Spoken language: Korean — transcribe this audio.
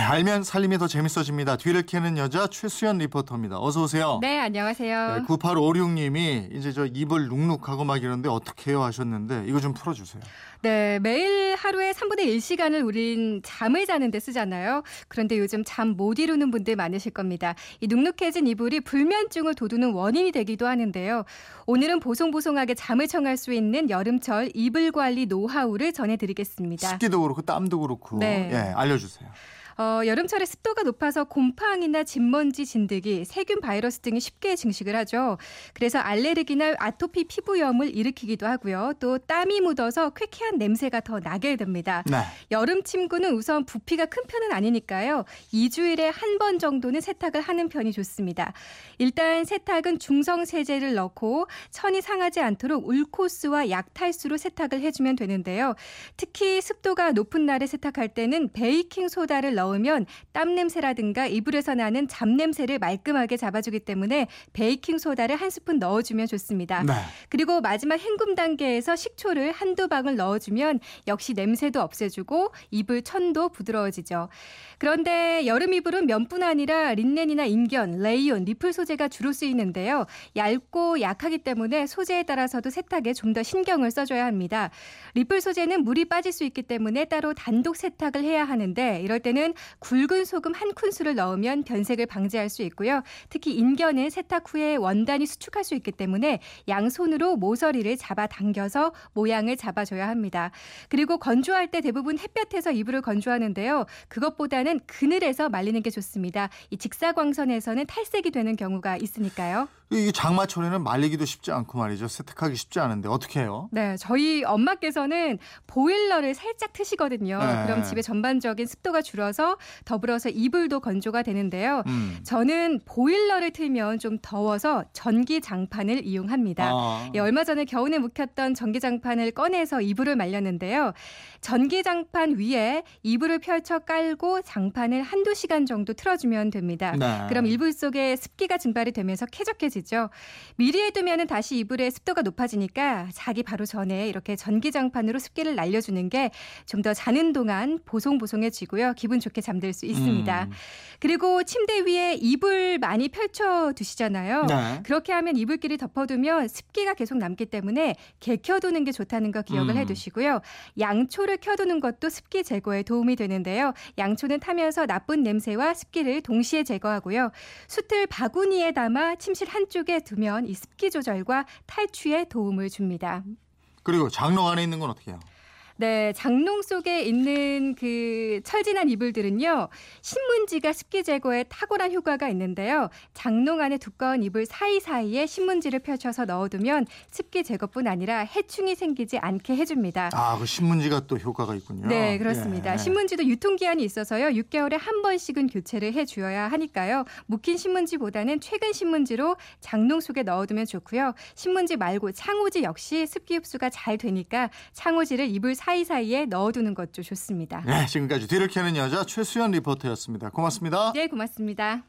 알면 살림이 더 재밌어집니다. 뒤를 캐는 여자 최수연 리포터입니다. 어서 오세요. 네, 안녕하세요. 9856님이 이제 저 입을 눅눅하고 막 이러는데 어떻게 해요 하셨는데 이거 좀 풀어주세요. 네, 매일 하루에 3분의 1시간을 우린 잠을 자는데 쓰잖아요. 그런데 요즘 잠 못 이루는 분들 많으실 겁니다. 이 눅눅해진 이불이 불면증을 돋우는 원인이 되기도 하는데요. 오늘은 보송보송하게 잠을 청할 수 있는 여름철 이불 관리 노하우를 전해드리겠습니다. 습기도 그렇고 땀도 그렇고 네. 예, 알려주세요. 어, 여름철에 습도가 높아서 곰팡이나 진먼지, 진드기, 세균 바이러스 등이 쉽게 증식을 하죠. 그래서 알레르기나 아토피 피부염을 일으키기도 하고요. 또 땀이 묻어서 쾌쾌한 냄새가 더 나게 됩니다. 네. 여름 침구는 우선 부피가 큰 편은 아니니까요. 2주일에 한 번 정도는 세탁을 하는 편이 좋습니다. 일단 세탁은 중성 세제를 넣고 천이 상하지 않도록 울코스와 약탈수로 세탁을 해주면 되는데요. 특히 습도가 높은 날에 세탁할 때는 베이킹 소다를 넣 으면 땀 냄새라든가 이불에서 나는 잡 냄새를 말끔하게 잡아주기 때문에 베이킹 소다를 한 스푼 넣어주면 좋습니다. 네. 그리고 마지막 헹굼 단계에서 식초를 한두 방울 넣어주면 역시 냄새도 없애주고 이불 천도 부드러워지죠. 그런데 여름 이불은 면뿐 아니라 린넨이나 인견, 레이온, ripple 소재가 주로 쓰이는데요. 얇고 약하기 때문에 소재에 따라서도 세탁에 좀 더 신경을 써줘야 합니다. ripple 소재는 물이 빠질 수 있기 때문에 따로 단독 세탁을 해야 하는데 이럴 때는 굵은 소금 한 큰술을 넣으면 변색을 방지할 수 있고요. 특히 인견은 세탁 후에 원단이 수축할 수 있기 때문에 양손으로 모서리를 잡아 당겨서 모양을 잡아줘야 합니다. 그리고 건조할 때 대부분 햇볕에서 이불을 건조하는데요. 그것보다는 그늘에서 말리는 게 좋습니다. 이 직사광선에서는 탈색이 되는 경우가 있으니까요. 이 장마철에는 말리기도 쉽지 않고 말이죠. 세탁하기 쉽지 않은데 어떻게 해요? 네, 저희 엄마께서는 보일러를 살짝 트시거든요. 네. 그럼 집에 전반적인 습도가 줄어서 더불어서 이불도 건조가 되는데요. 음. 저는 보일러를 틀면 좀 더워서 전기 장판을 이용합니다. 아. 예, 얼마 전에 겨우내 묵혔던 전기 장판을 꺼내서 이불을 말렸는데요. 전기 장판 위에 이불을 펼쳐 깔고 장판을 한두 시간 정도 틀어주면 됩니다. 네. 그럼 이불 속에 습기가 증발이 되면서 쾌적해지죠. 미리 해두면 다시 이불의 습도가 높아지니까 자기 바로 전에 이렇게 전기 장판으로 습기를 날려주는 게 좀 더 자는 동안 보송보송해지고요. 기분 좋게 잠들 수 있습니다. 음. 그리고 침대 위에 이불 많이 펼쳐 두시잖아요. 네. 그렇게 하면 이불끼리 덮어두면 습기가 계속 남기 때문에 개 켜두는 게 좋다는 거 기억을 음. 해두시고요. 양초를 켜두는 것도 습기 제거에 도움이 되는데요. 양초는 타면서 나쁜 냄새와 습기를 동시에 제거하고요. 숯을 바구니에 담아 침실 한쪽에 두면 이 습기 조절과 탈취에 도움을 줍니다. 그리고 장롱 안에 있는 건 어떻게 해요? 네, 장롱 속에 있는 그 철진한 이불들은요, 신문지가 습기 제거에 탁월한 효과가 있는데요. 장롱 안에 두꺼운 이불 사이사이에 신문지를 펼쳐서 넣어두면 습기 제거뿐 아니라 해충이 생기지 않게 해줍니다. 아, 그 신문지가 또 효과가 있군요. 네, 그렇습니다. 예. 신문지도 유통기한이 있어서요. 6개월에 한 번씩은 교체를 해주어야 하니까요. 묵힌 신문지보다는 최근 신문지로 장롱 속에 넣어두면 좋고요. 신문지 말고 창호지 역시 습기 흡수가 잘 되니까 창호지를 이불 사이사이에 넣어두는 것도 좋습니다. 네, 지금까지 뒤를 캐는 여자 최수연 리포터였습니다. 고맙습니다. 네, 고맙습니다.